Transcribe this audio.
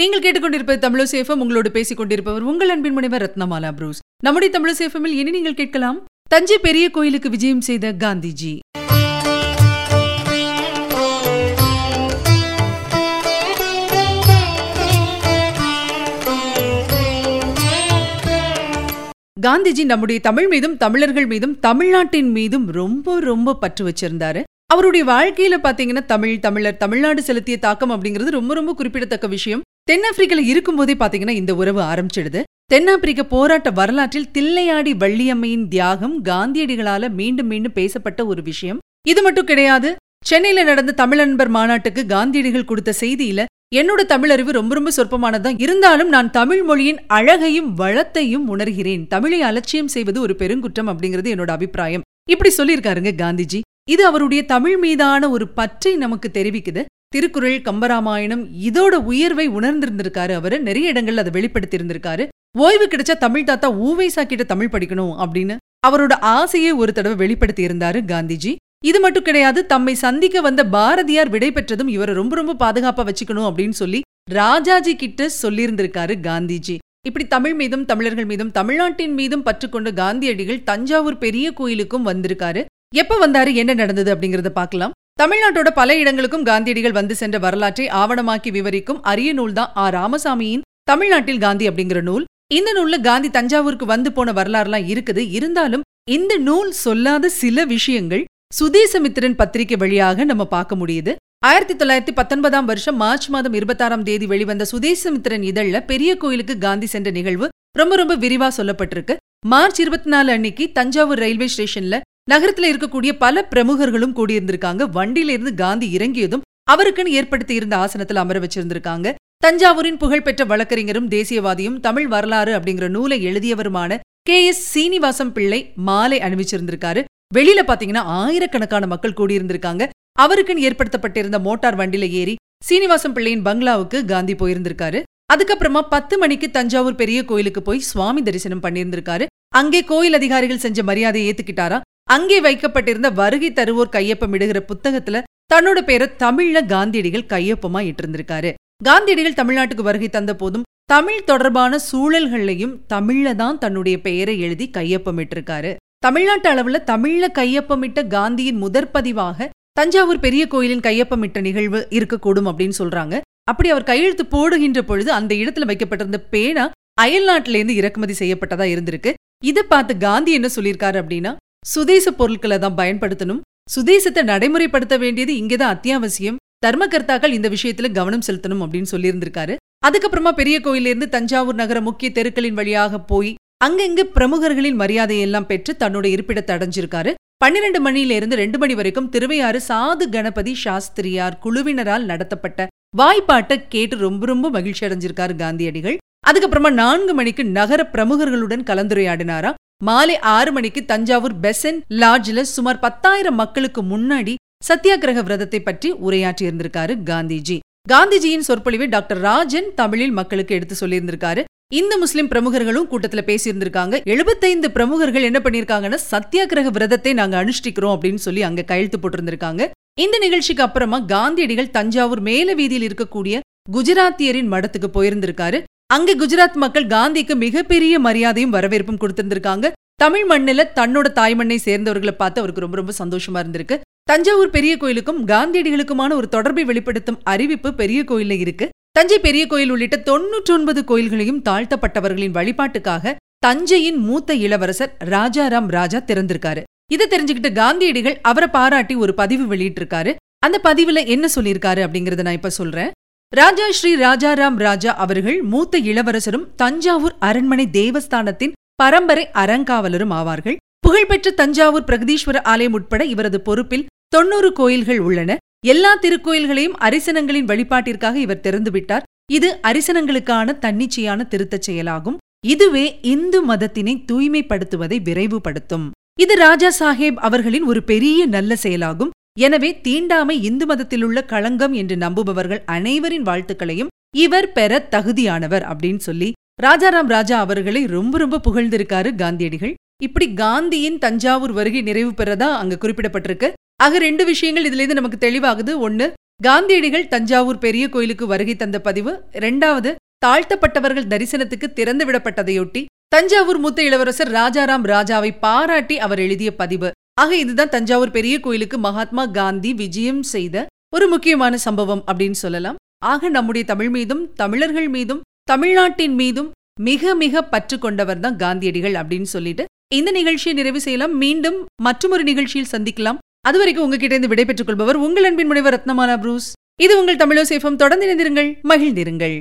நீங்கள் கேட்டுக்கொண்டிருப்பது தமிழசேஃபம் உங்களோடு பேசிக் கொண்டிருப்பவர் உங்கள் அன்பின் முனைவர் ரத்னமாலா புரூஸ். நம்முடைய தமிழசேஃபமில் இனி நீங்கள் கேட்கலாம் தஞ்சை பெரிய கோயிலுக்கு விஜயம் செய்த காந்திஜி. காந்திஜி நம்முடைய தமிழ் மீதும் தமிழர்கள் மீதும் தமிழ்நாட்டின் மீதும் ரொம்ப ரொம்ப பற்று வச்சிருந்தாரு. அவருடைய வாழ்க்கையில பாத்தீங்கன்னா தமிழ் தமிழர் தமிழ்நாடு செலுத்திய தாக்கம் அப்படிங்கிறது ரொம்ப ரொம்ப குறிப்பிடத்தக்க விஷயம். தென்னாப்பிரிக்கால இருக்கும்போதே பாத்தீங்கன்னா இந்த உறவு ஆரம்பிச்சிடுது. தென்னாப்பிரிக்க போராட்ட வரலாற்றில் தில்லையாடி வள்ளியம்மையின் தியாகம் காந்தியடிகளால மீண்டும் மீண்டும் பேசப்பட்ட ஒரு விஷயம். இது மட்டும் கிடையாது சென்னையில நடந்த தமிழன்பர் மாநாட்டுக்கு காந்தியடிகள் கொடுத்த செய்தியில என்னோட தமிழறிவு ரொம்ப ரொம்ப சொற்பமானதான் இருந்தாலும் நான் தமிழ் மொழியின் அழகையும் வளத்தையும் உணர்கிறேன். தமிழை அலட்சியம் செய்வது ஒரு பெருங்குற்றம் அப்படிங்கிறது என்னோட அபிப்பிராயம். இப்படி சொல்லியிருக்காருங்க காந்திஜி. இது அவருடைய தமிழ் மீதான ஒரு பற்றை நமக்கு தெரிவிக்குது. திருக்குறள் கம்பராமாயணம் இதோட உயர்வை உணர்ந்திருந்திருக்காரு அவரு. நிறைய இடங்கள்ல அதை வெளிப்படுத்தி இருந்திருக்காரு ஓய்வு கிடைச்சா தமிழ் தாத்தா ஊவை கிட்ட தமிழ் படிக்கணும் அப்படின்னு அவரோட ஆசையை ஒரு தடவை வெளிப்படுத்தி இருந்தாரு காந்திஜி. இது மட்டும் கிடையாது தம்மை சந்திக்க வந்த பாரதியார் விடை பெற்றதும் இவரை ரொம்ப ரொம்ப பாதுகாப்பா வச்சுக்கணும் அப்படின்னு சொல்லி ராஜாஜி கிட்ட சொல்லியிருந்திருக்காரு காந்திஜி. இப்படி தமிழ் மீதும் தமிழர்கள் மீதும் தமிழ்நாட்டின் மீதும் பற்றுக்கொண்ட காந்தியடிகள் தஞ்சாவூர் பெரிய கோயிலுக்கும் வந்திருக்காரு. எப்ப வந்தாரு என்ன நடந்தது அப்படிங்கறத பார்க்கலாம். தமிழ்நாட்டோட பல இடங்களுக்கும் காந்தியடிகள் வந்து சென்ற வரலாற்றை ஆவணமாக்கி விவரிக்கும் அரிய நூல் தான் ஆ. ராமசாமியின் தமிழ்நாட்டில் காந்தி அப்படிங்கிற நூல். இந்த நூல்ல காந்தி தஞ்சாவூருக்கு வந்து போன வரலாறுலாம் இருக்குது. இருந்தாலும் இந்த நூல் சொல்லாத சில விஷயங்கள் சுதேசமித்திரன் பத்திரிகை வழியாக நம்ம பார்க்க முடியுது. ஆயிரத்தி தொள்ளாயிரத்தி பத்தொன்பதாம் வருஷம் மார்ச் மாதம் இருபத்தாறாம் தேதி வெளிவந்த சுதேசமித்திரன் இதழ்ல பெரிய கோயிலுக்கு காந்தி சென்ற நிகழ்வு ரொம்ப ரொம்ப விரிவா சொல்லப்பட்டிருக்கு. மார்ச் இருபத்தி நாலு அன்னைக்கு தஞ்சாவூர் ரயில்வே ஸ்டேஷன்ல நகரத்துல இருக்கக்கூடிய பல பிரமுகர்களும் கூடியிருந்திருக்காங்க. வண்டியில இருந்து காந்தி இறங்கியதும் அவருக்குன்னு ஏற்படுத்தி இருந்த ஆசனத்தில் அமர வச்சிருந்திருக்காங்க. தஞ்சாவூரின் புகழ்பெற்ற வழக்கறிஞரும் தேசியவாதியும் தமிழ் வரலாறு அப்படிங்கிற நூலை எழுதியவருமான கே. எஸ். சீனிவாசம் பிள்ளை மாலை அணிவிச்சிருந்திருக்காரு. வெளியில பாத்தீங்கன்னா ஆயிரக்கணக்கான மக்கள் கூடியிருந்திருக்காங்க. அவருக்குன்னு ஏற்படுத்தப்பட்டிருந்த மோட்டார் வண்டியில ஏறி சீனிவாசம் பிள்ளையின் பங்களாவுக்கு காந்தி போயிருந்திருக்காரு. அதுக்கப்புறமா பத்து மணிக்கு தஞ்சாவூர் பெரிய கோயிலுக்கு போய் சுவாமி தரிசனம் பண்ணியிருந்திருக்காரு. அங்கே கோயில் அதிகாரிகள் செஞ்ச மரியாதையை ஏத்துக்கிட்டாரா? அங்கே வைக்கப்பட்டிருந்த வருகை தருவோர் கையொப்பம் இடுகிற புத்தகத்துல தன்னோட பேரை தமிழ்ல காந்தியடிகள் கையொப்பமா இட்டிருந்திருக்காரு. காந்தியடிகள் தமிழ்நாட்டுக்கு வருகை தந்த போதும் தமிழ் தொடர்பான சூழல்கள்லையும் தமிழ்ல தான் தன்னுடைய பெயரை எழுதி கையொப்பமிட்டிருக்காரு தமிழ்நாட்டு அளவுல தமிழ்ல கையொப்பமிட்ட காந்தியின் முதற்பதிவாக தஞ்சாவூர் பெரிய கோயிலின் கையொப்பமிட்ட நிகழ்வு இருக்கக்கூடும் அப்படின்னு சொல்றாங்க. அப்படி அவர் கையெழுத்து போடுகின்ற பொழுது அந்த இடத்துல வைக்கப்பட்டிருந்த பேனா அயல்நாட்டிலேருந்து இறக்குமதி செய்யப்பட்டதா இருந்திருக்கு. இதை பார்த்து காந்தி என்ன சொல்லியிருக்காரு அப்படின்னா சுதேச பொருட்களை தான் பயன்படுத்தணும். சுதேசத்தை நடைமுறைப்படுத்த வேண்டியது இங்கதான் அத்தியாவசியம். தர்மகர்த்தாக்கள் இந்த விஷயத்துல கவனம் செலுத்தணும் அப்படின்னு சொல்லியிருந்திருக்காரு. அதுக்கப்புறமா பெரிய கோயிலிருந்து தஞ்சாவூர் நகர முக்கிய தெருக்களின் வழியாக போய் அங்கங்க பிரமுகர்களின் மரியாதையெல்லாம் பெற்று தன்னோட இருப்பிடத்தை அடைஞ்சிருக்காரு. பன்னிரண்டு மணியில இருந்து ரெண்டு மணி வரைக்கும் திருவையாறு சாது கணபதி சாஸ்திரியார் குழுவினரால் நடத்தப்பட்ட வாய்ப்பாட்டை கேட்டு ரொம்ப ரொம்ப மகிழ்ச்சி அடைஞ்சிருக்காரு காந்தியடிகள். அதுக்கப்புறமா நான்கு மணிக்கு நகர பிரமுகர்களுடன் கலந்துரையாடினாரா மாலை ஆறு மணிக்கு தஞ்சாவூர் பெசன் லாட்ஜில் சுமார் பத்தாயிரம் மக்களுக்கு முன்னாடி சத்தியாகிரக விரதத்தை பற்றி உரையாற்றி இருந்திருக்காரு காந்திஜி. காந்திஜியின் சொற்பொழிவை டாக்டர் ராஜன் தமிழில் மக்களுக்கு எடுத்து சொல்லியிருந்திருக்காரு. இந்து முஸ்லிம் பிரமுகர்களும் கூட்டத்துல பேசியிருந்திருக்காங்க. எழுபத்தைந்து பிரமுகர்கள் என்ன பண்ணிருக்காங்கன்னா சத்தியாகிரக விரதத்தை நாங்க அனுஷ்டிக்கிறோம் அப்படின்னு சொல்லி அங்க கையெழுத்து போட்டிருந்திருக்காங்க. இந்த நிகழ்ச்சிக்கு அப்புறமா காந்தியடிகள் தஞ்சாவூர் மேல வீதியில் இருக்கக்கூடிய குஜராத்தியரின் மடத்துக்கு போயிருந்திருக்காரு. அங்கே குஜராத் மக்கள் காந்திக்கு மிகப்பெரிய மரியாதையும் வரவேற்பும் கொடுத்திருந்திருக்காங்க. தமிழ் மண்ணில தன்னோட தாய்மண்ணை சேர்ந்தவர்களை பார்த்து அவருக்கு ரொம்ப ரொம்ப சந்தோஷமா இருந்திருக்கு. தஞ்சாவூர் பெரிய கோயிலுக்கும் காந்தியடிகளுக்குமான ஒரு தொடர்பை வெளிப்படுத்தும் அறிவிப்பு பெரிய கோயில்ல இருக்கு. தஞ்சை பெரிய கோயில் உள்ளிட்ட தொன்னூற்றி ஒன்பது கோயில்களையும் தாழ்த்தப்பட்டவர்களின் வழிபாட்டுக்காக தஞ்சையின் மூத்த இளவரசர் ராஜாராம் ராஜா திறந்திருக்காரு. இதை தெரிஞ்சுக்கிட்டு காந்தியடிகள் அவரை பாராட்டி ஒரு பதிவு வெளியிட்டிருக்காரு. அந்த பதிவுல என்ன சொல்லியிருக்காரு அப்படிங்கறத நான் இப்ப சொல்றேன். ராஜா ஸ்ரீ ராஜாராம் ராஜா அவர்கள் மூத்த இளவரசரும் தஞ்சாவூர் அரண்மனை தேவஸ்தானத்தின் பரம்பரை அறங்காவலரும் ஆவார்கள். புகழ்பெற்ற தஞ்சாவூர் பிரகதீஸ்வர ஆலயம் உட்பட இவரது பொறுப்பில் தொன்னூறு கோயில்கள் உள்ளன. எல்லா திருக்கோயில்களையும் அரிசனங்களின் வழிபாட்டிற்காக இவர் திறந்துவிட்டார். இது அரிசனங்களுக்கான தன்னிச்சையான திருத்தச் செயலாகும். இதுவே இந்து மதத்தினை தூய்மைப்படுத்துவதை விரைவுபடுத்தும். இது ராஜா சாஹேப் அவர்களின் ஒரு பெரிய நல்ல செயலாகும். எனவே தீண்டாமை இந்து மதத்திலுள்ள களங்கம் என்று நம்புபவர்கள் அனைவரின் வாழ்த்துக்களையும் இவர் பெற தகுதியானவர் அப்படின்னு சொல்லி ராஜாராம் ராஜா அவர்களை ரொம்ப ரொம்ப புகழ்ந்திருக்காரு காந்தியடிகள். இப்படி காந்தியின் தஞ்சாவூர் வருகை நிறைவு பெறதா அங்க குறிப்பிடப்பட்டிருக்கு. ஆக ரெண்டு விஷயங்கள் இதுல இருந்து நமக்கு தெளிவாகுது. ஒன்னு காந்தியடிகள் தஞ்சாவூர் பெரிய கோயிலுக்கு வருகை தந்த பதிவு. ரெண்டாவது தாழ்த்தப்பட்டவர்கள் தரிசனத்துக்கு திறந்து விடப்பட்டதையொட்டி தஞ்சாவூர் மூத்த இளவரசர் ராஜாராம் ராஜாவை பாராட்டி அவர் எழுதிய பதிவு. ஆக இதுதான் தஞ்சாவூர் பெரிய கோயிலுக்கு மகாத்மா காந்தி விஜயம் செய்த ஒரு முக்கியமான சம்பவம் அப்படின்னு சொல்லலாம். ஆக நம்முடைய தமிழ் மீதும் தமிழர்கள் மீதும் தமிழ்நாட்டின் மீதும் மிக மிக பற்று கொண்டவர் தான் காந்தியடிகள் அப்படின்னு சொல்லிட்டு இந்த நிகழ்ச்சியை நிறைவு செய்யலாம். மீண்டும் மற்றொரு நிகழ்ச்சியில் சந்திக்கலாம். அதுவரைக்கும் உங்ககிட்ட இருந்து விடைபெற்றுக் கொள்பவர் உங்கள் அன்பின் முனைவர் ரத்னமாலா புரூஸ். இது உங்கள் தமிழோ சேஃபம் தொடர்ந்து இணைந்திருங்கள். மகிழ்ந்திருங்கள்.